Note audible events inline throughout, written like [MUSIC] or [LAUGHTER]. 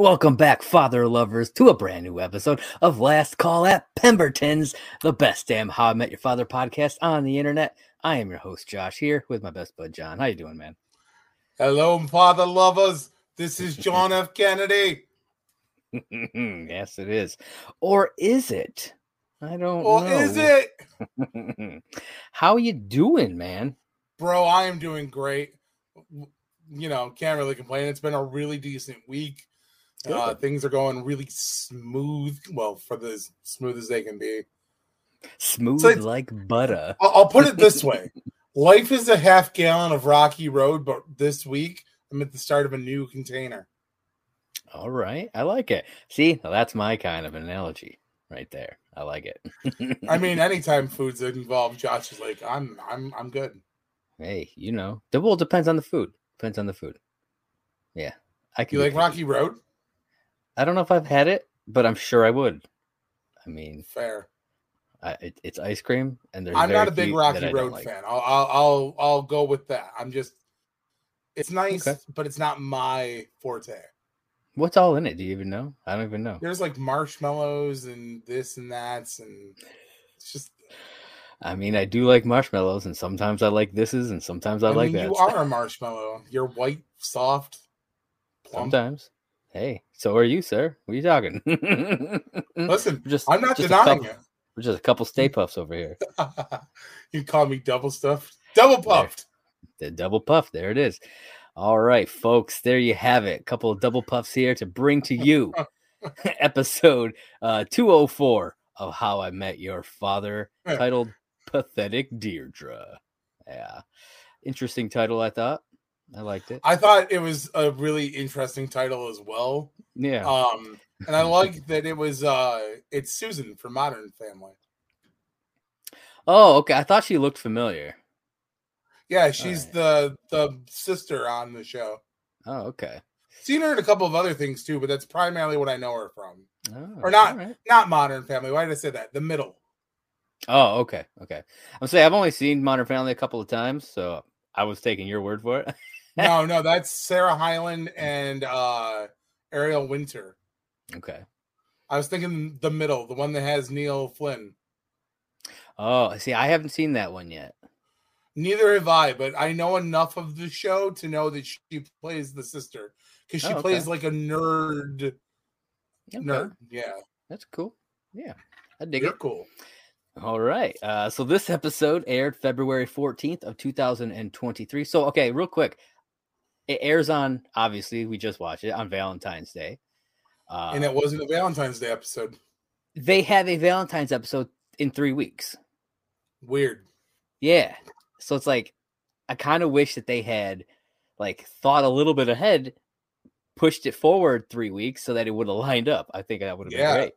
Welcome back, father lovers, to a brand new episode of Last Call at Pemberton's, the best damn How I Met Your Father podcast on the internet. I am your host, Josh, here with my best bud, John. How you doing, man? Hello, father lovers. This is John F. Kennedy. [LAUGHS] yes, it is. Or is it? I don't Or know. Or is it? [LAUGHS] How you doing, man? Bro, I am doing great. You know, can't really complain. It's been a really decent week. Uh, things are going really smooth. Well, for the as smooth as they can be. Smooth it's- like butter. I'll, I'll put it this [LAUGHS] way life is a half gallon of rocky road, but this week I'm at the start of a new container. All right. I like it. See, now that's my kind of analogy right there. I like it. [LAUGHS] I mean, anytime food's involved, Josh is like, I'm I'm I'm good. hey, you know, the well depends on the food. Depends on the food. Yeah. I can You like picky. Rocky Road? I don't know if I've had it, but I'm sure I would. I mean, Fair. I, it, it's ice cream, and there's I'm not a big Rocky that I don't Road like. fan. I'll, I'll I'll I'll go with that. I'm just it's nice, Okay. but it's not my forte. What's all in it? Do you even know? I don't even know. There's like marshmallows and this and that, and it's just. I mean, I do like marshmallows, and sometimes I like thises, and sometimes I, I, like mean, that. you are a marshmallow. You're white, soft, plump. Sometimes. Hey, so are you, sir? What are you talking? [LAUGHS] Listen, just, I'm not just denying couple, We're just a couple Stay Pufts over here. [LAUGHS] you call me double stuffed, double puffed. The double puff. There it is. All right, folks. There you have it. A couple of double puffs here to bring to you [LAUGHS] episode uh, 204 of How I Met Your Father, titled Pathetic Deirdre. Yeah. Interesting title, I thought. I liked it. I thought it was a really interesting title as well. Yeah. Um, and I like that it was uh it's Susan from Modern Family. oh, okay. I thought she looked familiar. Yeah, she's Alright. the the sister on the show. Oh, okay. Seen her in a couple of other things too, but that's primarily what I know her from. Oh, Or not. right. Not Modern Family. Why did I say that? The middle. Oh, okay. Okay. I'm saying I've only seen Modern Family a couple of times, so I was taking your word for it. [LAUGHS] [LAUGHS] No, no, that's Sarah Hyland and uh Ariel Winter. okay. I was thinking the middle, the one that has Neil Flynn. Oh, see, I haven't seen that one yet. Neither have I, but I know enough of the show to know that she plays the sister because she Oh, okay. plays like a nerd. Okay. Nerd, yeah, That's cool. Yeah. I dig you're it. cool. All right. Uh, so this episode aired February 14th of 2023. So okay, real quick. It airs on obviously we just watched it on Valentine's Day. Uh, and it wasn't a Valentine's Day episode. they have a Valentine's episode in three weeks. Weird. Yeah. So it's like I kind of wish that they had like thought a little bit ahead, pushed it forward three weeks so that it would have lined up. I think that would have Yeah. been great.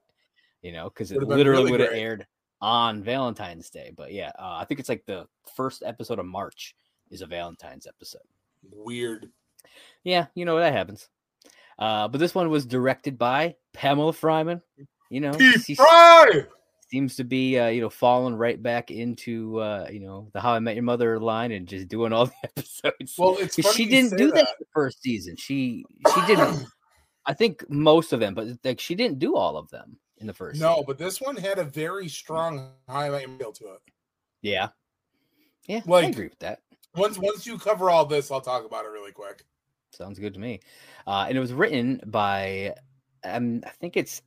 You know, because it literally really would have aired on Valentine's Day. But yeah, uh, I think it's like the first episode of March is a Valentine's episode. Weird. Yeah, you know that happens. Uh, but this one was directed by Pamela Fryman. You know, she, Fry! seems to be uh, you know falling right back into uh, you know the How I Met Your Mother line and just doing all [LAUGHS] the episodes. Well, it's she didn't do that. that. the first season. She she didn't. [COUGHS] I think most of them, but like she didn't do all of them in the first. No, season. but this one had a very strong highlight feel to it. yeah, yeah, I agree with that. Once once you cover all this, I'll talk about it really quick. Sounds good to me. Uh, and it was written by, um, I think it's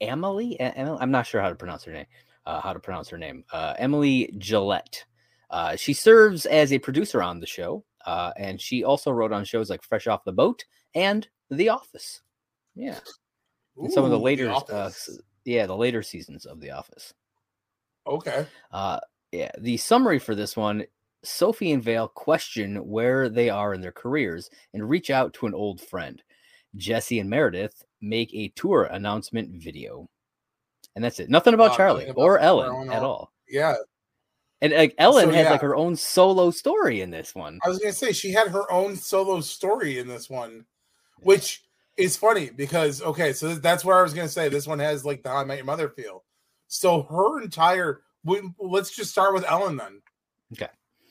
Emily. Emily. I'm not sure how to pronounce her name. Uh, how to pronounce her name? Uh, Emily Gillette. Uh, she serves as a producer on the show, uh, and she also wrote on shows like Fresh Off the Boat and The Office. Yeah, and some of the Ooh, later, uh, yeah, the later seasons of The Office. okay. Uh, yeah, the summary for this one Sophie and Vale question where they are in their careers and reach out to an old friend. Jesse and Meredith make a tour announcement video. And that's it. Nothing about Charlie about or Ellen at all. Yeah. And like Ellen So, had yeah. like her own solo story in this one. I was gonna say she had her own solo story in this one, which is funny because okay, so that's where I was gonna say this one has like the I Met Your Mother feel. So her entire we, let's just start with Ellen then. Okay.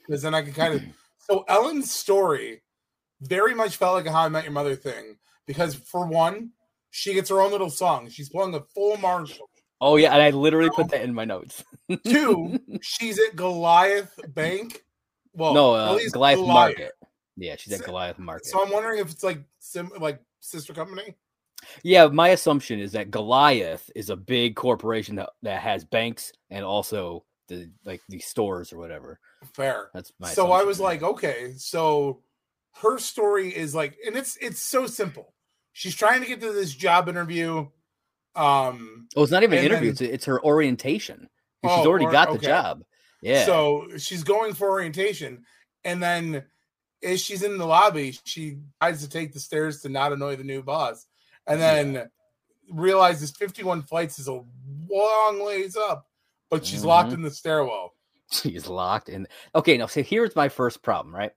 Because then I can kind of [CLEARS THROAT] so Ellen's story very much felt like a How I Met Your Mother thing because for one, she gets her own little song. She's playing a full Marshall. Oh yeah, and I literally put that in my notes. [LAUGHS] Two, [LAUGHS] she's at Goliath Bank. Well, no, uh, least Goliath Market. Yeah, she's at So- Goliath Market. So I'm wondering if it's like sim like sister company. Yeah, my assumption is that Goliath is a big corporation that, that has banks and also the like the stores or whatever. Fair. That's my so I was yeah. like, okay, so her story is like, and it's it's so simple. She's trying to get to this job interview. Um, Oh, it's not even an interview, then- it's, it's her orientation. She's Oh, already or- got the okay. job. Yeah. so she's going for orientation, and then as she's in the lobby, she decides to take the stairs to not annoy the new boss, and then realizes 51 flights is a long ways up, but she's locked Mhm. in the stairwell. She's locked in. Okay, now so here's my first problem, right?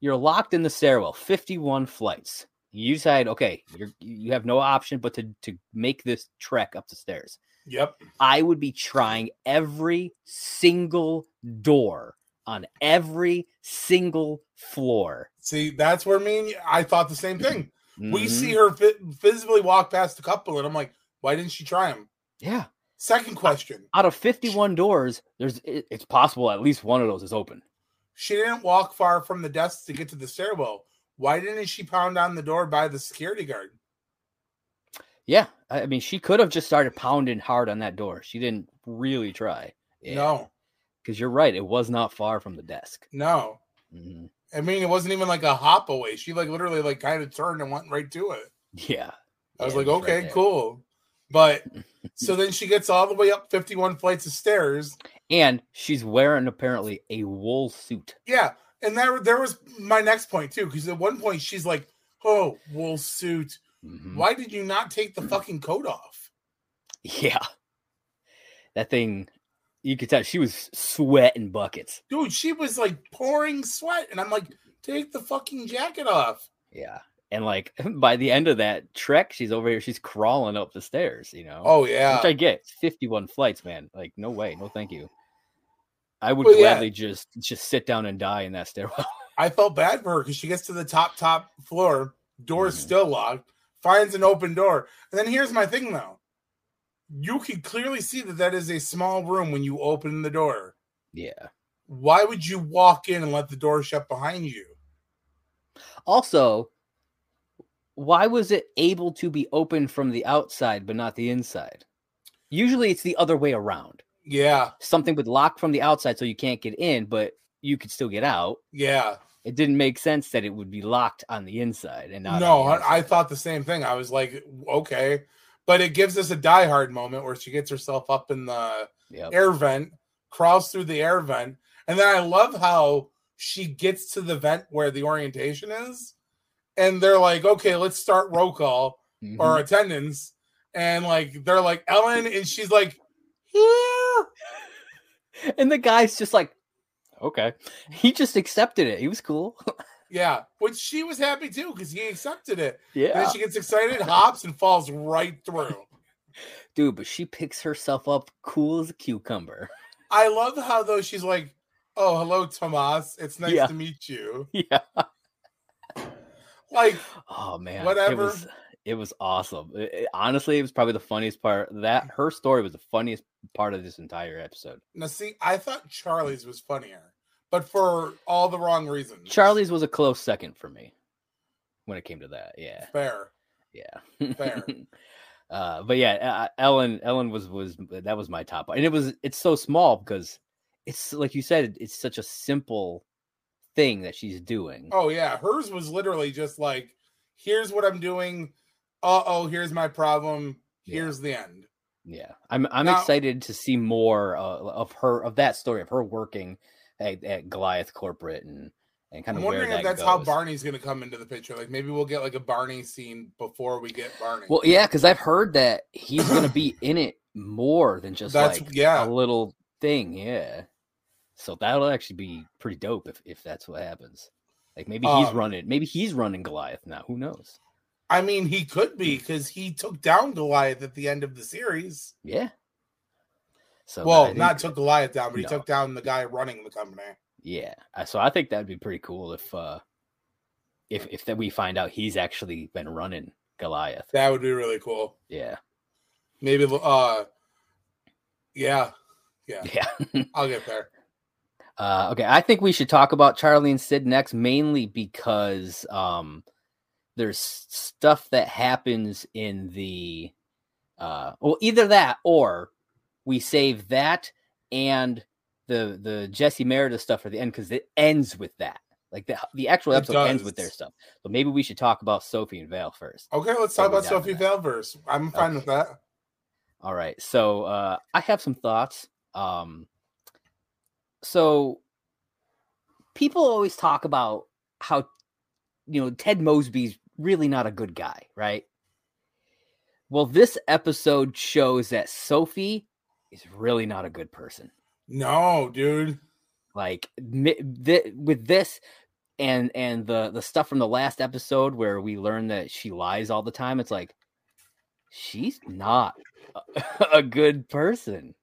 You're locked in the stairwell, 51 flights. You decide, okay, you're you have no option but to to make this trek up the stairs. Yep. I would be trying every single door on every single floor. See, that's where me and you, I thought the same thing. We Mhm. see her fi- physically walk past a couple, and I'm like, why didn't she try them? yeah. Second question: Out of 51 doors, there's it- it's possible at least one of those is open. She didn't walk far from the desk to get to the stairwell. Why didn't she pound on the door by the security guard? Yeah, I mean, she could have just started pounding hard on that door. She didn't really try. No, because you're right. It was not far from the desk. no. Mhm. I mean, it wasn't even like a hop away. She like literally like kind of turned and went right to it. Yeah, I was Yeah, like, right okay, there. cool. But so then she gets all the way up 51 flights of stairs. and she's wearing apparently a wool suit. Yeah, and there there was my next point too, because at one point she's like, "Oh, wool suit. Mhm. Why did you not take the fucking coat off?" Yeah, that thing. You could tell she was sweating buckets. Dude, she was like pouring sweat, and I'm like, "Take the fucking jacket off." Yeah, and like [LAUGHS] by the end of that trek, she's over here. She's crawling up the stairs. You know. Oh yeah, Which I get. It's 51 flights, man. Like, no way. No, thank you. I would Well, yeah. gladly just just sit down and die in that stairwell. [LAUGHS] I felt bad for her because she gets to the top top floor, door's Mhm. still locked, finds an open door, and then here's my thing though. You can clearly see that that is a small room when you open the door. yeah. Why would you walk in and let the door shut behind you? Also, why was it able to be open from the outside but not the inside? Usually it's the other way around. Yeah, Something would lock from the outside so you can't get in, but you could still get out. yeah. It didn't make sense that it would be locked on the inside and not. no, I, I thought the same thing. I was like, okay, but it gives us a Die Hard moment where she gets herself up in the Yep. air vent, crawls through the air vent, and then I love how she gets to the vent where the orientation is, and they're like, okay, let's start roll call Mhm. or attendance, and like they're like Ellen, and she's like, here. and the guy's just like, okay. He just accepted it. He was cool. [LAUGHS] Yeah, which she was happy too because he accepted it. And yeah. then she gets excited, hops, and falls right through. dude, but she picks herself up cool as a cucumber. I love how though she's like, "Oh, hello, Tomas. It's nice Yeah. to meet you." [LAUGHS] Yeah. Like, Oh man, Whatever. It was, it was awesome. It- it- honestly, it was probably the funniest part. That her story was the funniest part of this entire episode. now see, I thought Charlie's was funnier, but for all the wrong reasons. Charlie's was a close second for me when it came to that. Yeah, fair. yeah. Fair. [LAUGHS] uh, but yeah, uh, Ellen, Ellen was was that was my top, and it was it's so small because it's like you said, it's such a simple thing that she's doing. Oh yeah, hers was literally just like, "Here's what I'm doing. Uh oh, here's my problem. Yeah. Here's the end." Yeah, I'm I'm Now- excited to see more uh, of her of that story of her working at, at Goliath Corporate and and kind I'm of where wondering that if that's goes. how Barney's going to come into the picture. Like maybe we'll get like a Barney scene before we get Barney. Well, yeah, because I've heard that he's gonna be [CLEARS THROAT] in it more than just That's- like yeah. a little thing. Yeah, so that'll actually be pretty dope if if that's what happens. Like maybe he's Um, running, maybe he's running Goliath now. Who knows? I mean, he could be because he took down Goliath at the end of the series. Yeah. So well, think- not took Goliath down, but he took down the guy running the company. Yeah. So I think that'd be pretty cool if uh if if that we find out he's actually been running Goliath. That would be really cool. Yeah. Maybe, uh, yeah, yeah, [LAUGHS] Yeah. I'll get there. Uh, okay, I think we should talk about Charlie and Sid next, mainly because um, there's stuff that happens in the uh, well, either that or we save that and the the Jesse Meredith stuff for the end because it ends with that. Like the the actual episode ends with their stuff. So maybe we should talk about Sophie and Vale first. Okay, let's talk about Sophie that. first. I'm fine with that. All right. So uh I have some thoughts. Um so people always talk about how you know Ted Mosby's really not a good guy, right? Well, this episode shows that Sophie is really not a good person. No, dude. Like thi- with this and and the the stuff from the last episode where we learn that she lies all the time, it's like she's not a, [LAUGHS] a good person.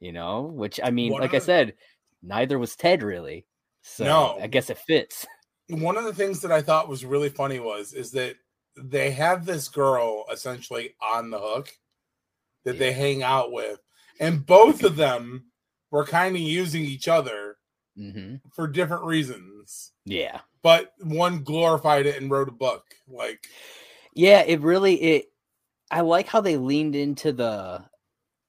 You know, which I mean, One like of I the- said, neither was Ted really. So No. I guess it fits. One of the things that I thought was really funny was is that they have this girl essentially on the hook that they hang out with, and both of them were kind of using each other hmm for different reasons. Yeah. But one glorified it and wrote a book. Like, Yeah, it really it I like how they leaned into the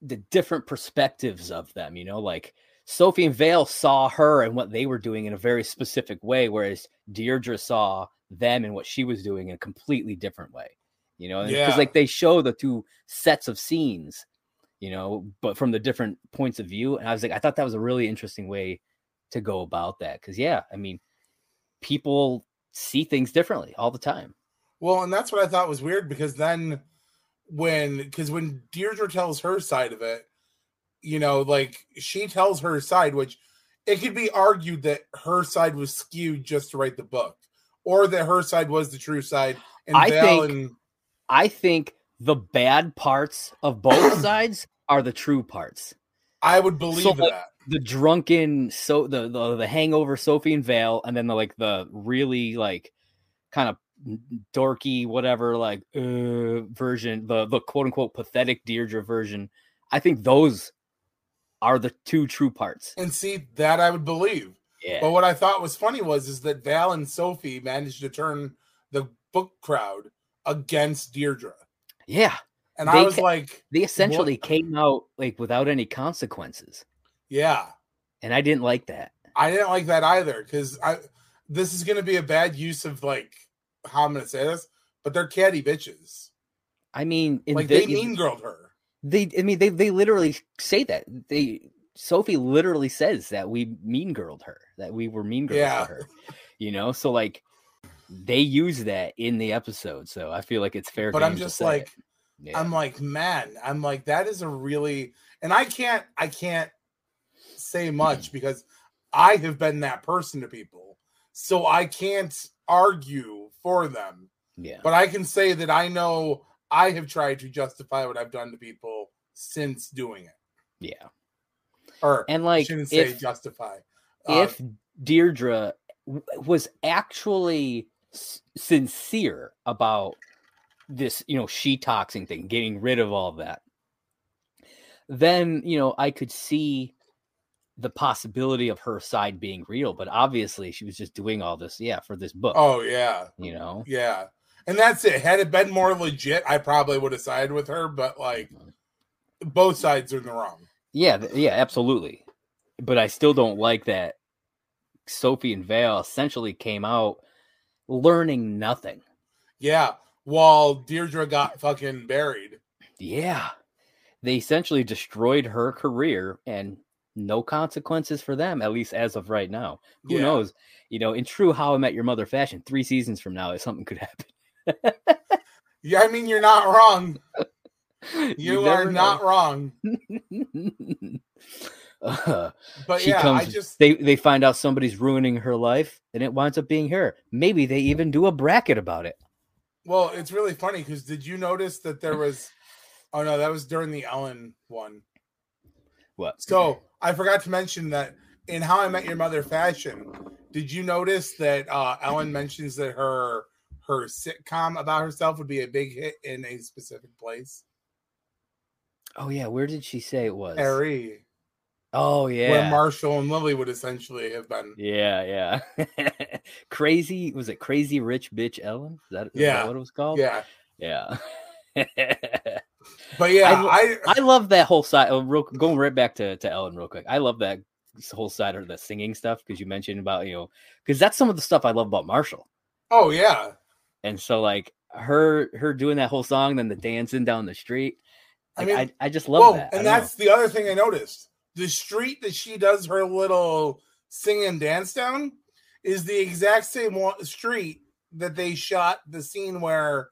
the different perspectives of them, you know, like Sophie and Vale saw her and what they were doing in a very specific way, whereas Deirdre saw them and what she was doing in a completely different way. You know, because Yeah. like they show the two sets of scenes, you know, but from the different points of view. And I was like, I thought that was a really interesting way to go about that. Cause yeah, I mean, people see things differently all the time. Well, and that's what I thought was weird because then when because when Deirdre tells her side of it, you know, like she tells her side, which it could be argued that her side was skewed just to write the book, or that her side was the true side. And I Val think- and I think the bad parts of both [CLEARS THROAT] sides are the true parts. I would believe So, like, that. The drunken, so the the, the hangover Sophie and Vale, and then the like the really like kind of dorky whatever like uh, version, the the quote unquote pathetic Deirdre version. I think those are the two true parts. And see that I would believe. Yeah, But what I thought was funny was is that Val and Sophie managed to turn the book crowd against Deirdre. yeah. And They I was ca- like, They essentially came out like without any consequences, yeah. and I didn't like that. I didn't like that either because I this is gonna be a bad use of like how I'm gonna say this, but they're catty bitches. I mean, in like thi- they mean girled her. They, I mean, they they literally say that. They Sophie literally says that we mean girled her, that we were mean girls Yeah. her. You know, so like they use that in the episode, so I feel like it's fair. But I'm just like, yeah. I'm like, man, I'm like, that is a really and I can't I can't say much [CLEARS THROAT] because I have been that person to people. So I can't argue for them. yeah, But I can say that I know I have tried to justify what I've done to people since doing it. Yeah. Or And I like shouldn't say if justify. Uh, if Deirdre was actually s- sincere about this, you know, she toxing thing, getting rid of all of that, then, you know, I could see the possibility of her side being real. But obviously, she was just doing all this, yeah, for this book, oh yeah, you know? yeah, and that's it. Had it been more legit, I probably would have sided with her. But like, mm-hmm. both sides are in the wrong. Yeah, yeah, absolutely. But I still don't like that Sophie and Vale essentially came out learning nothing. Yeah, while Deirdre got fucking buried. Yeah. They essentially destroyed her career and no consequences for them, at least as of right now. Who Yeah. knows? You know, in true How I Met Your Mother fashion, three seasons from now, something could happen. Yeah, I mean you're not wrong. [LAUGHS] You, are never not wrong. [LAUGHS] Uh, But she yeah, comes, I just they they find out somebody's ruining her life, and it winds up being her. Maybe they even do a bracket about it. well, it's really funny because did you notice that there was? Oh no, that was during the Ellen one. What? So I forgot to mention that in How I Met Your Mother fashion, did you notice that uh, Ellen mentions that her her sitcom about herself would be a big hit in a specific place? oh yeah, where did she say it was? Harry, Oh yeah, where. Marshall and Lily would essentially have been. Yeah, yeah. [LAUGHS] crazy was it crazy rich bitch Ellen? Is that, is that Yeah, what it was called? Yeah, Yeah. [LAUGHS] but yeah, I- I, I love that whole side. Oh, real, going right back to, to Ellen real quick. I love that whole side of the singing stuff because you mentioned about you know because that's some of the stuff I love about Marshall. oh yeah, And so like her her doing that whole song, then the dancing down the street. I mean, I, I just love well, that. And don't know. that's the other thing I noticed. The street that she does her little sing and dance down is the exact same street that they shot the scene where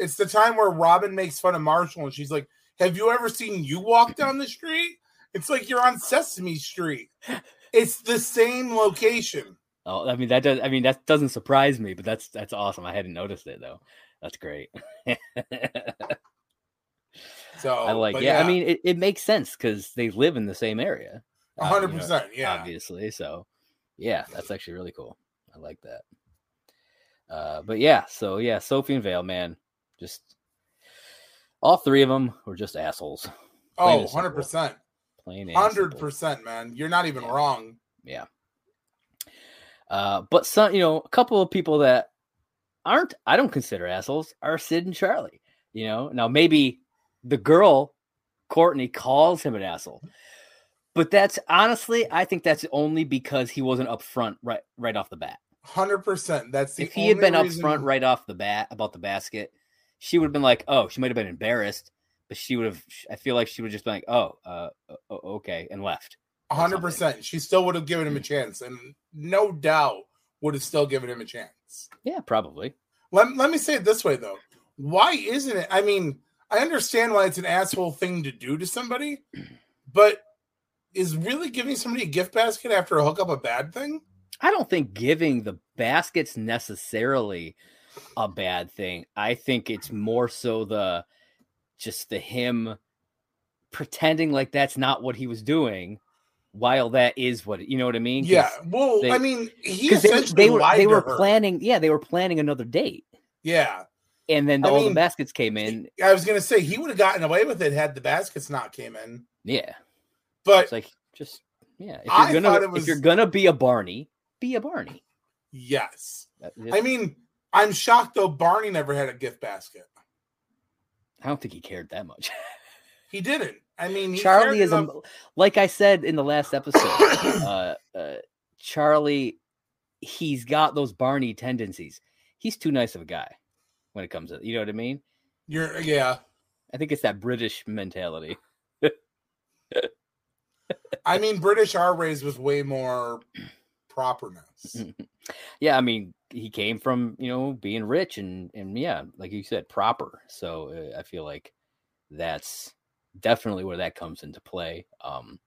it's the time where Robin makes fun of Marshall and she's like, "Have you ever seen you walk down the street?" It's like you're on Sesame Street. It's the same location. Oh, I mean that does. I mean that doesn't surprise me, but that's that's awesome. I hadn't noticed it though. That's great. [LAUGHS] So I like. But Yeah, I mean it, it makes sense because they live in the same area. a uh, hundred percent, yeah. Obviously, so yeah, that's actually really cool. I like that. Uh, but yeah, so yeah, Sophie and Vale, man, just all three of them were just assholes. Oh, 100 percent, Plain 100%, man. You're not even Yeah. wrong. Yeah. Uh, but some, you know, a couple of people that aren't, I don't consider assholes, are Sid and Charlie. You know, now maybe the girl, Courtney, calls him an asshole, but that's honestly, I think that's only because he wasn't upfront right right off the bat. Hundred percent. That's the if he had been reason- upfront right off the bat about the basket, she would have been like, "Oh, she might have been embarrassed," but she would have. I feel like she would have just been like, "Oh, uh, okay," and left. Hundred percent. She still would have given him a chance, and no doubt would have still given him a chance. Yeah, probably. Let, let me say it this way though. Why isn't it? I mean, I understand why it's an asshole thing to do to somebody, [CLEARS THROAT] but is really giving somebody a gift basket after a hookup a bad thing? I don't think giving the baskets necessarily a bad thing. I think it's more so the just the him pretending like that's not what he was doing, while that is what you know what I mean. Yeah. Well, they- I mean, he they, they were they were planning. Yeah, they were planning another date, Yeah. and then I all mean, the baskets came in. I was gonna say he would have gotten away with it had the baskets not came in. Yeah, But it's like just yeah. If I you're thought gonna was- if you're gonna be a Barney, be a Barney. yes. That- I mean, I'm shocked though Barney never had a gift basket. I don't think he cared that much. [LAUGHS] He didn't. I mean, he Charlie cared is a like I said in the last episode. [COUGHS] uh, uh, Charlie, he's got those Barney tendencies. He's too nice of a guy when it comes to you know what I mean. You're yeah. I think it's that British mentality. I mean, British are raised with way more [CLEARS THROAT] properness. [LAUGHS] yeah, I mean, he came from you know being rich and and yeah, like you said, proper. So uh, I feel like that's definitely where that comes into play. Um,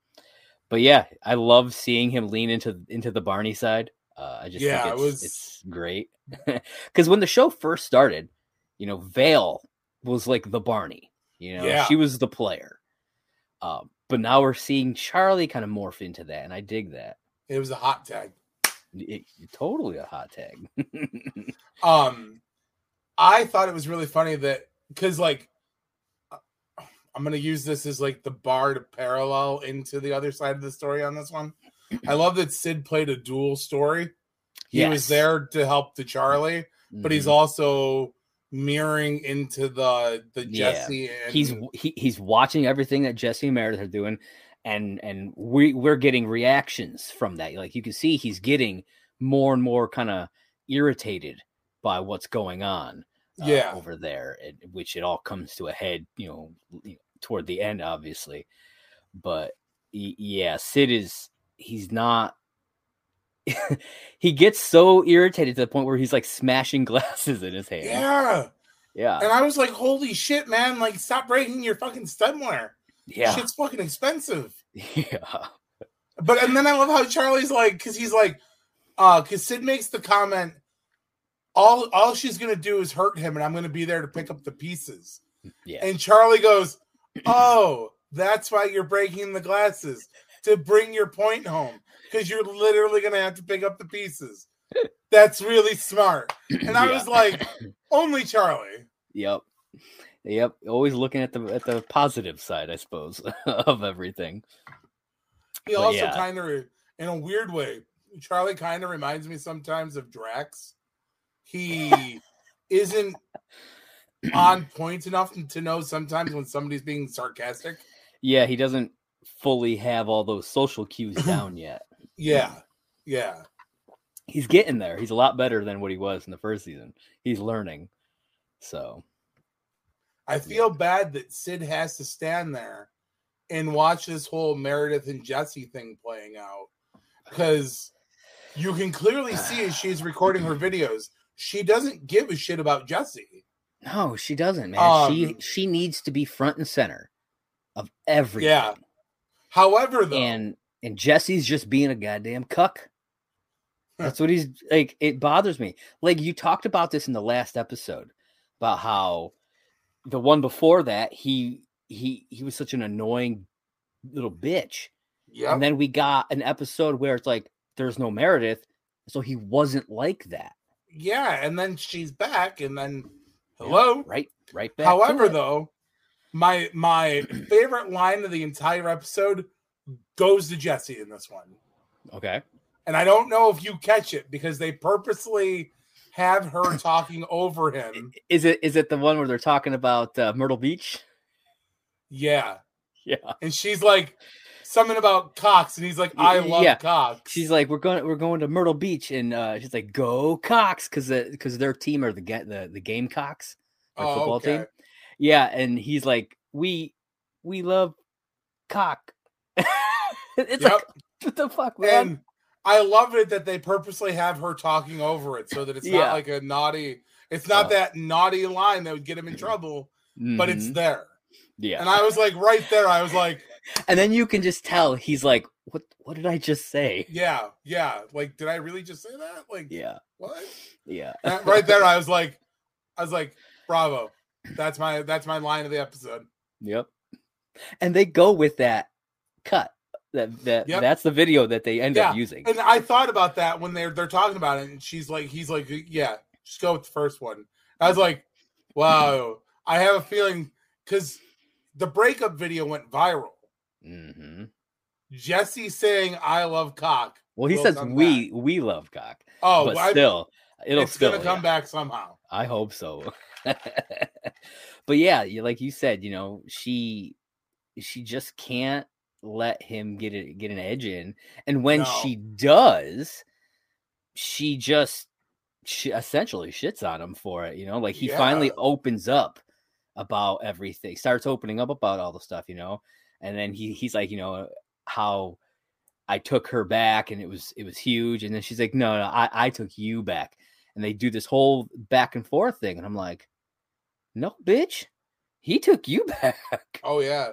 but yeah, I love seeing him lean into into the Barney side. Uh, I just Yeah, think it it's, was- it's great [LAUGHS] because when the show first started, you know, Vale was like the Barney. You know, Yeah. she was the player. Um, but now we're seeing Charlie kind of morph into that, and I dig that. It was a hot tag. It, totally a hot tag. [LAUGHS] Um, I thought it was really funny that because like uh, I'm gonna use this as like the bar to parallel into the other side of the story on this one. [CLEARS THROAT] I love that Sid played a dual story. He Yes. was there to help the Charlie, but he's Mhm. also mirroring into the the Yeah. Jesse and he's he, he's watching everything that Jesse and Meredith are doing, and and we we're getting reactions from that. Like you can see, he's getting more and more kind of irritated by what's going on. uh, Yeah. over there, it, which it all comes to a head, you know, toward the end, obviously. But yeah, Sid is he's not. [LAUGHS] he gets so irritated to the point where he's like smashing [LAUGHS] glasses in his hand. yeah. yeah, And I was like, holy shit, man! Like, stop breaking your fucking stemware. Yeah, Shit's fucking expensive. [LAUGHS] yeah. But and then I love how Charlie's like, because he's like, uh, because Sid makes the comment, all all she's gonna do is hurt him, and I'm gonna be there to pick up the pieces. Yeah. And Charlie goes, Oh, that's why you're breaking the glasses to bring your point home. Because you're literally gonna have to pick up the pieces. That's really smart. And I [LAUGHS] Yeah. was like, only Charlie. Yep. Yep. Always looking at the at the positive side, I suppose, [LAUGHS] of everything. He But also yeah. kind of, in a weird way, Charlie kind of reminds me sometimes of Drax. He [LAUGHS] isn't on point enough to know sometimes when somebody's being sarcastic. Yeah, he doesn't fully have all those social cues [CLEARS THROAT] down yet. Yeah, yeah, He's getting there. He's a lot better than what he was in the first season. He's learning. So I feel bad that Sid has to stand there and watch this whole Meredith and Jesse thing playing out because you can clearly see as she's recording her videos, she doesn't give a shit about Jesse. no, she doesn't, man. she Um, she needs to be front and center of everything. Yeah. However, though, And and Jesse's just being a goddamn cuck. [LAUGHS] That's what he's like. It bothers me. Like you talked about this in the last episode about how the one before that he he he was such an annoying little bitch, yeah, and then we got an episode where it's like there's no Meredith, so he wasn't like that. yeah, and then she's back, and then Yeah, hello. right, right back. However, though, my my [CLEARS THROAT] favorite line of the entire episode goes to Jesse in this one. okay, And I don't know if you catch it because they purposely have her talking over him. is it is it the one where they're talking about uh, Myrtle Beach? Yeah. Yeah, And she's like something about Cox, and he's like, "I love yeah. Cox. she's like, we're going we're going to Myrtle Beach, and uh, she's like, go Cox, because because their team are the the the Gamecocks, Oh, football okay. team. Yeah, and he's like, we we love cock. [LAUGHS] it's Yep. like [LAUGHS] what the fuck, man? And I love it that they purposely have her talking over it so that it's Yeah. not like a naughty, it's not Oh. that naughty line that would get him in trouble, but it's Mhm. there. yeah. And I was like, right there, I was like, [LAUGHS] and then you can just tell he's like, what what did I just say? yeah, yeah. Like, did I really just say that? Like, Yeah, what? yeah. And right there, I [LAUGHS] was like, I was like, bravo. That's my that's my line of the episode. Yep. And they go with that cut. That that Yep. that's the video that they end Yeah, up using. And I thought about that when they're they're talking about it, and she's like, he's like, yeah, just go with the first one. I was like, wow. I have a feeling because the breakup video went viral. hmm Jesse saying "I love cock." Well, he says we we love cock, Oh, but I- still, it'll it's still gonna come yeah. back somehow. I hope so. [LAUGHS] but yeah, like you said, you know, she she just can't let him get it get an edge in, and when No. she does, she just she essentially shits on him for it. You know, like he finally opens up about everything, starts opening up about all the stuff, you know, and then he he's like, you know, how I took her back and it was it was huge, and then she's like, no, no, I I took you back, and they do this whole back and forth thing, and I'm like, no, bitch, he took you [LAUGHS] back. Oh yeah.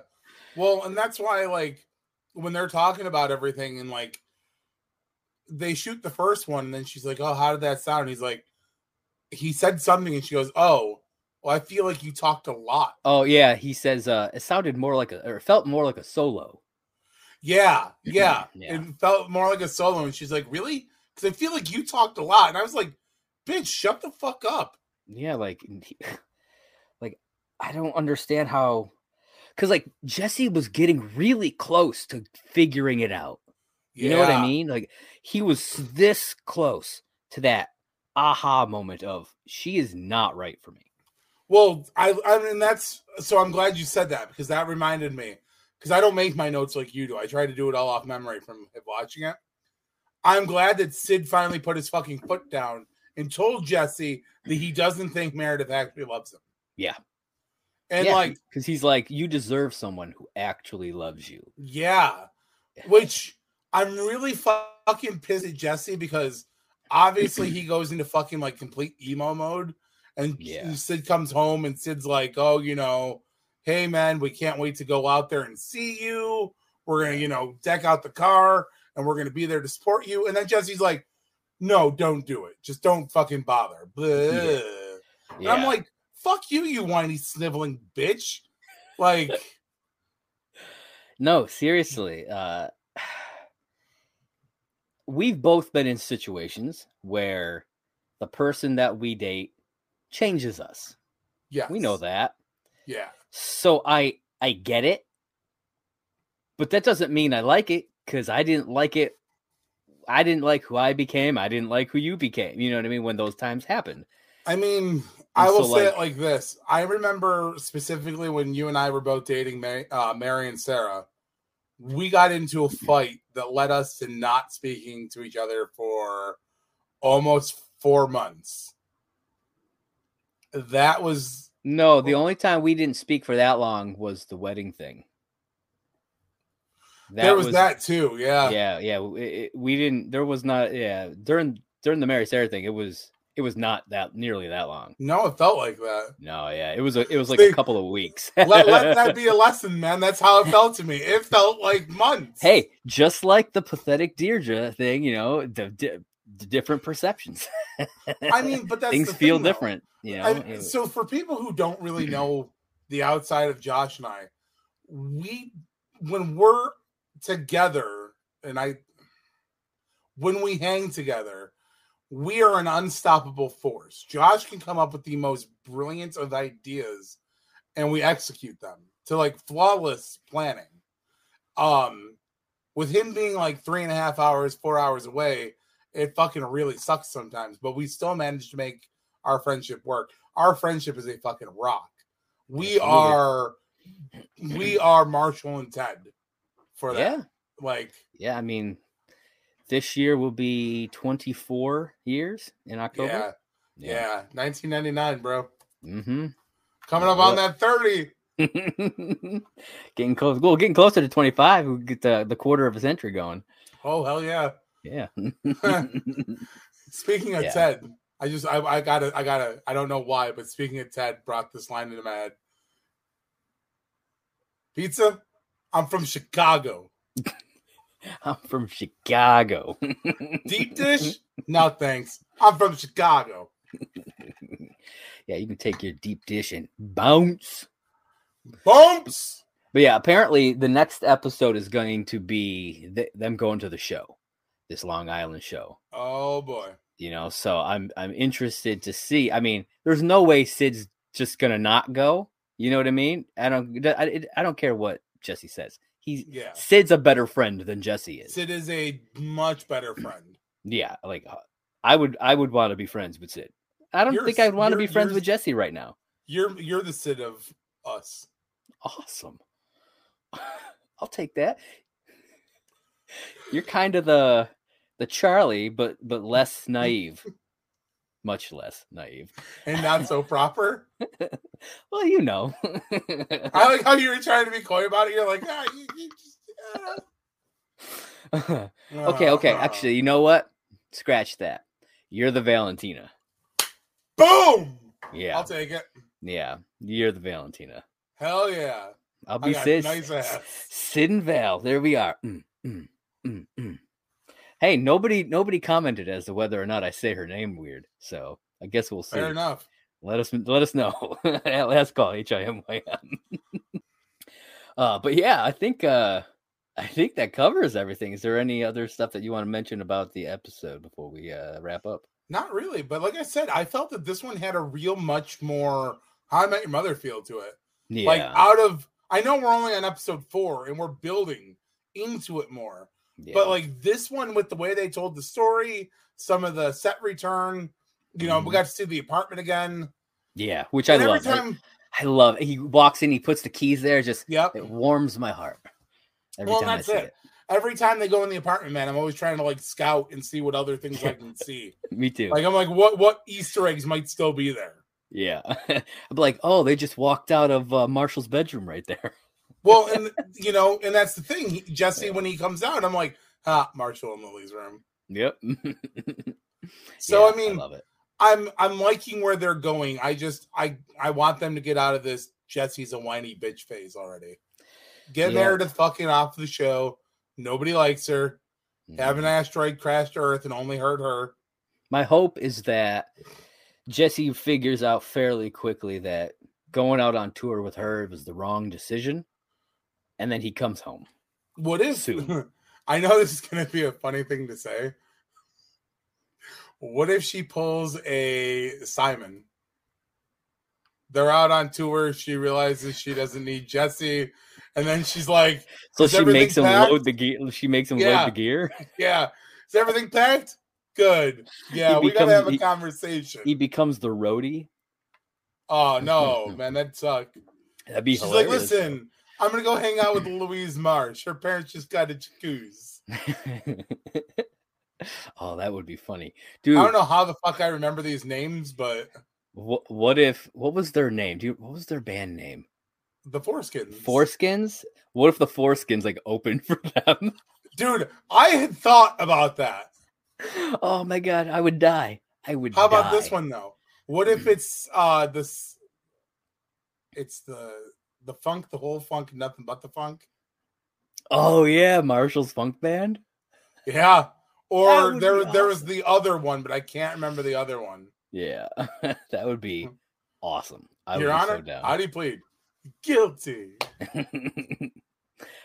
Well, and that's why like when they're talking about everything and like they shoot the first one and then she's like, "Oh, how did that sound?" And he's like he said something and she goes, "Oh, Well, I feel like you talked a lot. Oh yeah, he says uh it sounded more like a or felt more like a solo. Yeah, [CLEARS THROAT] yeah. Yeah. It felt more like a solo. And she's like, Really? Because I feel like you talked a lot. And I was like, Bitch, shut the fuck up. Yeah, like [LAUGHS] like I don't understand how cuz like Jesse was getting really close to figuring it out. You know what I mean? Like he was this close to that aha moment of she is not right for me. Well, I I mean that's so I'm glad you said that because that reminded me because I don't make my notes like you do. I try to do it all off memory from watching it. I'm glad that Sid finally put his fucking foot down and told Jesse that he doesn't think Meredith actually loves him. Yeah. And yeah, like, cuz he's like you deserve someone who actually loves you. yeah, Yeah. which I'm really fucking pissed at Jesse because obviously he goes into fucking like complete emo mode. And Yeah. Sid comes home and Sid's like, oh, you know, hey man, we can't wait to go out there and see you. We're gonna, you know, deck out the car and we're gonna be there to support you. And then Jesse's like, no, don't do it. Just don't fucking bother. Blah. And I'm like, fuck you, you whiny sniveling bitch. Like, [LAUGHS] No, seriously. Uh [SIGHS] we've both been in situations where the person that we date changes us. yeah, We know that. Yeah. So I I get it. But that doesn't mean I like it cuz I didn't like it. I didn't like who I became. I didn't like who you became. You know what I mean when those times happened. I mean, I will so, say like- it like this. I remember specifically when you and I were both dating Mary, uh, Mary and Sarah, we got into a fight that led us to not speaking to each other for almost four months. That was No, the only time we didn't speak for that long was the wedding thing. there was, that too. Yeah. yeah yeah it- it- we didn't there was not yeah during during the mary sarah thing it was it was not that nearly that long No, it felt like that. no yeah it was a, it was like a couple of weeks [LAUGHS] let, let that be a [LAUGHS] lesson, man. That's how it felt to me. It felt like months. hey just like the pathetic deirdre thing you know the, the different perceptions I mean, but that's [LAUGHS] things the feel thing, different you know I- so for people who don't really [CLEARS THROAT] know the outside of Josh and I, we when we're together and I when we hang together, we are an unstoppable force. Josh can come up with the most brilliant of ideas and we execute them to like flawless planning. Um with him being like three and a half hours, four hours away, it fucking really sucks sometimes, but we still manage to make our friendship work. Our friendship is a fucking rock. We are we are Marshall and Ted for that. yeah Like yeah i mean this year will be 24 years in october yeah, yeah, 1999, bro. mm-hmm Coming up on that 30. [LAUGHS] getting close. Well, getting closer to 25. We'll get the, the quarter of a century going. Oh hell yeah. Yeah. [LAUGHS] Speaking of Yeah. Ted, I just I, I gotta I gotta I don't know why, but speaking of Ted brought this line into my head. Pizza, I'm from Chicago. [LAUGHS] [LAUGHS] I'm from Chicago. Deep dish? [LAUGHS] no thanks. I'm from Chicago. [LAUGHS] yeah, you can take your deep dish and bounce. Bumps. But yeah, apparently the next episode is going to be th- them going to the show, this Long Island show. Oh boy. You know, so I'm I'm interested to see. I mean, there's no way Sid's just gonna not go. You know what I mean? I don't I, I don't care what Jesse says. He's Yeah. Sid's a better friend than Jesse is. Sid is a much better friend. Yeah, like uh, I would I would want to be friends with Sid. I don't You're think I'd want to be friends with Jesse right now. You're you're the Sid of us. Awesome. [LAUGHS] I'll take that. You're kind of the the Charlie, but but less [LAUGHS] naive. Much less naive. And not so proper. [LAUGHS] Well, you know. [LAUGHS] I like how you were trying to be coy about it. You're like, ah, you, you just, [LAUGHS] okay, yeah." okay. Actually, you know what? Scratch that. You're the Valentina. boom. Yeah. I'll take it. yeah. You're the Valentina. Hell yeah. I'll be Sid. nice ass. Sid and Val. There we are. Mm, mm, mm, mm. Hey, nobody nobody commented as to whether or not I say her name weird. So I guess we'll see. Fair enough. let us let us know [LAUGHS] at last call HIMYM. [LAUGHS] uh, but yeah, I think uh, I think that covers everything. Is there any other stuff that you want to mention about the episode before we uh, wrap up? Not really, but like I said, I felt that this one had a real much more How I Met Your Mother feel to it. Yeah, Like out of, I know we're only on episode four and we're building into it more, yeah. but like this one with the way they told the story, some of the set return, you know, we Mhm. got to see the apartment again. yeah, which I and every love. I- time, I, love. it. He walks in, he puts the keys there, just yep. it warms my heart every Well, time I that's see it. it. Every time they go in the apartment, man, I'm always trying to like scout and see what other things I [LAUGHS] can see. Me too. Like I'm like, what what Easter eggs might still be there? yeah, [LAUGHS] I'm like, oh, they just walked out of uh, Marshall's bedroom right there. Well, and [LAUGHS] you know, and that's the thing. Jesse, when he comes out, I'm like, ah, Marshall and Lily's room. Yep. [LAUGHS] So Yeah, I mean, love it. I'm I'm liking where they're going. I just I I want them to get out of this Jesse's a whiny bitch phase already. Get Yeah. Meredith fucking off the show. Nobody likes her. Have an Mhm. asteroid crash to Earth and only hurt her. My hope is that Jesse figures out fairly quickly that going out on tour with her was the wrong decision, and then he comes home. What is Soon. [LAUGHS] I know this is gonna be a funny thing to say. What if she pulls a Simon? They're out on tour. She realizes she doesn't need Jesse, and then she's like, So she makes him packed? load the gear. She makes him Yeah. load the gear. [LAUGHS] "Yeah, is everything packed? Good. Yeah, He we gotta have a he- conversation." He becomes the roadie. oh [LAUGHS] no, man, that sucked. That'd be She's like, "Listen, I'm gonna go hang out with Louise Marsh. Her parents just got a jacuzzi. [LAUGHS] oh, that would be funny, dude. I don't know how the fuck I remember these names, but What, what if? What was their name? Dude, what was their band name? the foreskins. Foreskins. What if the Foreskins like open [LAUGHS] for them? Dude, I had thought about that. oh my god, I would die. I would. How about this one though? What if it's uh this it's the the funk, the whole funk, nothing but the funk? Oh yeah, Marshall's Funk Band. Yeah. Or would there be there was the other one, but I can't remember the other one. Yeah, [LAUGHS] that would be awesome. I Your would Honor, so down. how do you plead? Guilty. [LAUGHS]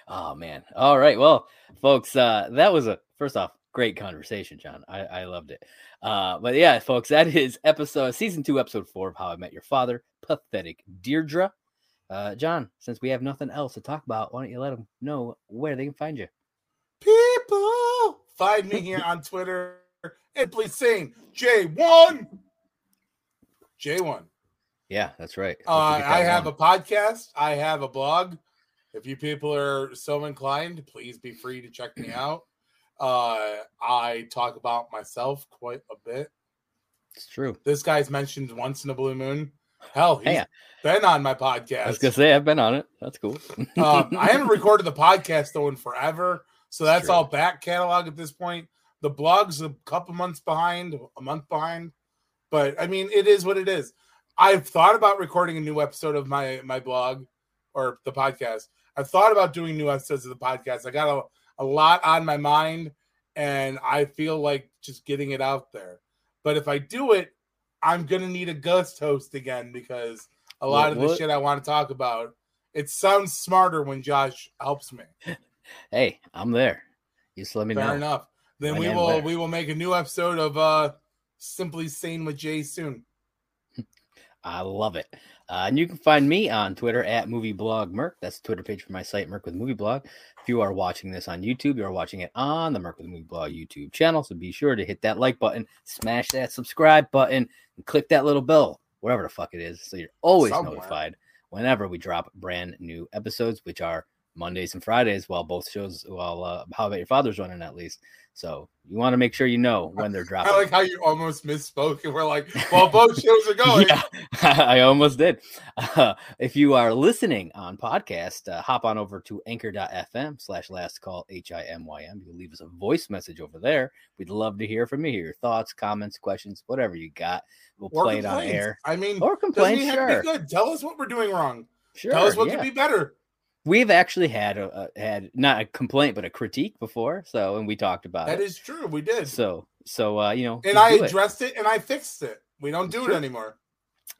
oh man. All right. Well, folks, uh that was a first off great conversation, John. I, I loved it. Uh but yeah, folks, that is episode season two, episode four of How I Met Your Father, Pathetic Deirdre. Uh John, since we have nothing else to talk about, why don't you let them know where they can find you? People find me here on Twitter and please sing J1. J1. Yeah, that's right. Uh, Don't I have one. a podcast. I have a blog. If you people are so inclined, please be free to check me out. Uh, I talk about myself quite a bit. It's true. This guy's mentioned once in a blue moon. Hell, he's Hey, been on my podcast. I was gonna say I've been on it. That's cool. [LAUGHS] um, [LAUGHS] I haven't recorded the podcast though in forever, so that's True. all back catalog at this point. The blog's a couple months behind, a month behind, but I mean, it is what it is. I've thought about recording a new episode of my my blog or the podcast. I've thought about doing new episodes of the podcast. I got a, a lot on my mind, and I feel like just getting it out there. But if I do it, I'm gonna need a guest host again because a lot What- of the what? shit I want to talk about it sounds smarter when Josh helps me. [LAUGHS] hey, I'm there. You just let me Fair know. Fair enough. Then When we will where. we will make a new episode of uh Simply Sane with Jay soon. I love it. Uh, and you can find me on Twitter at MovieBlogMerc. That's the Twitter page for my site, Merc with Movie Blog. If you are watching this on YouTube, you are watching it on the Merc with Movie Blog YouTube channel. So be sure to hit that like button, smash that subscribe button, and click that little bell, whatever the fuck it is, so you're always Somewhere. notified whenever we drop brand new episodes, which are Mondays and Fridays, while both shows, while uh, How About Your Father's running at least. So you want to make sure you know when they're [LAUGHS] dropping. I like how you almost misspoke and we're like, well, both shows are going. [LAUGHS] Yeah, [LAUGHS] I almost did. Uh, if you are listening on podcast, uh, hop on over to anchor.fm slash last call H-I-M-Y-M. You can leave us a voice message over there. We'd love to hear from you, your thoughts, comments, questions, whatever you got. We'll Or play it on air. I mean, Or doesn't complain, sure. to be good? Tell us what we're doing wrong. Sure. Tell us what yeah. could be better. We've actually had a, a had not a complaint but a critique before, so and we talked about That it. is true. We did. So so uh, you know, and I do it. addressed it. and I fixed it. We don't do Sure. it anymore.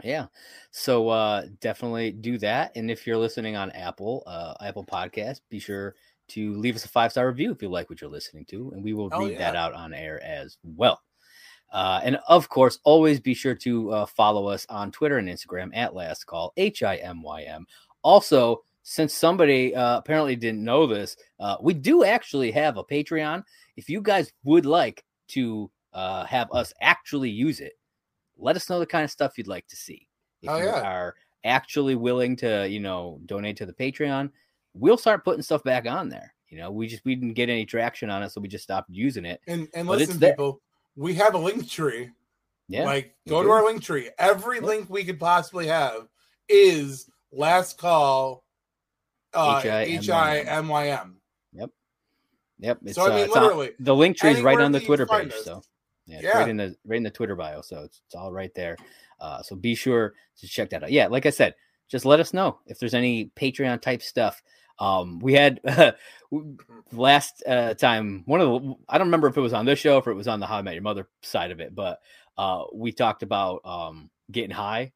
Yeah. So uh definitely do that. And if you're listening on Apple, uh Apple Podcast, be sure to leave us a five star review if you like what you're listening to, and we will Oh, read yeah. that out on air as well. Uh, and of course, always be sure to uh, follow us on Twitter and Instagram at Last Call H I M Y M. Also, since somebody uh, apparently didn't know this, uh, we do actually have a Patreon. If you guys would like to uh, have us actually use it, let us know the kind of stuff you'd like to see. If Oh, you yeah. are actually willing to, you know, donate to the Patreon, we'll start putting stuff back on there. You know, we just we didn't get any traction on it, so we just stopped using it. And and But listen, people, we have a link tree. Yeah, like go to do. our link tree. Every Yeah. link we could possibly have is last call. H I M Y M. Yep. It's, So I uh, mean it's on- literally the link tree is right on the Twitter page. us. So yeah, it's Yeah. right in the right in the Twitter bio. So it's, it's all right there. Uh, so be sure to check that out. Yeah, like I said, just let us know if there's any Patreon type stuff. Um, we had [LAUGHS] last uh, time one of the I don't remember if it was on this show or if it was on the How I Met Your Mother side of it, but uh, we talked about um getting high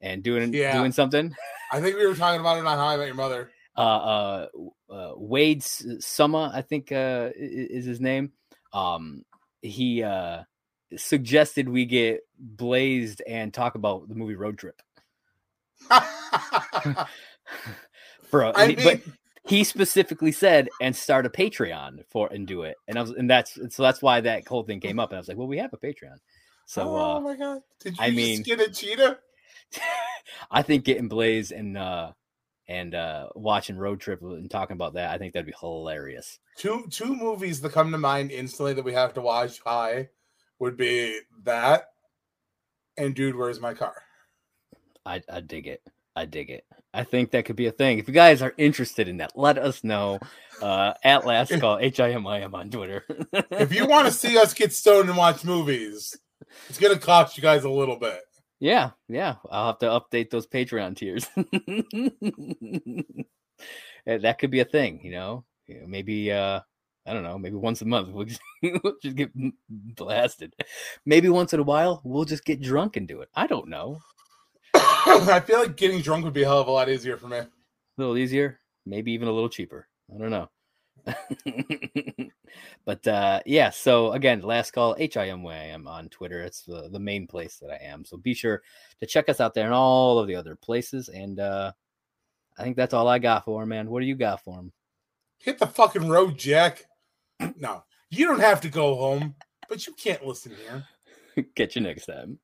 and doing Yeah. doing something. I think we were talking about it on How I Met Your Mother. Uh, uh, uh, Wade Summer, I think uh, is his name. Um, he uh, suggested we get blazed and talk about the movie Road Trip. [LAUGHS] Bro, I and he- but he specifically said and start a Patreon for and do it, and I was and that's so that's why that whole thing came up, and I was like, well, we have a Patreon, so oh uh, my god. Did you I just mean- get a cheetah? [LAUGHS] I think getting blazed and uh and uh watching Road Trip and talking about that, I think that'd be hilarious. Two two movies that come to mind instantly that we have to watch high would be that and Dude, Where's My Car? I, I dig it. I dig it. I think that could be a thing. If you guys are interested in that, let us know. Uh, at last [LAUGHS] call H I M I M on Twitter. If you want to see us get stoned and watch movies, it's gonna cost you guys a little bit. Yeah, yeah, I'll have to update those Patreon tiers. [LAUGHS] That could be a thing, you know. Maybe uh, I don't know. Maybe once a month [LAUGHS] we'll just, we'll just get blasted. Maybe once in a while we'll just get drunk and do it. I don't know. [COUGHS] I feel like getting drunk would be a hell of a lot easier for me. a little easier, maybe even a little cheaper. I don't know. [LAUGHS] but uh yeah, so again, last call H I M Y I am on Twitter. It's the, the main place that I am. So be sure to check us out there and all of the other places. And uh I think that's all I got for him, man. What do you got for him? Hit the fucking road, Jack. No, you don't have to go home, but you can't listen here. [LAUGHS] Catch you next time.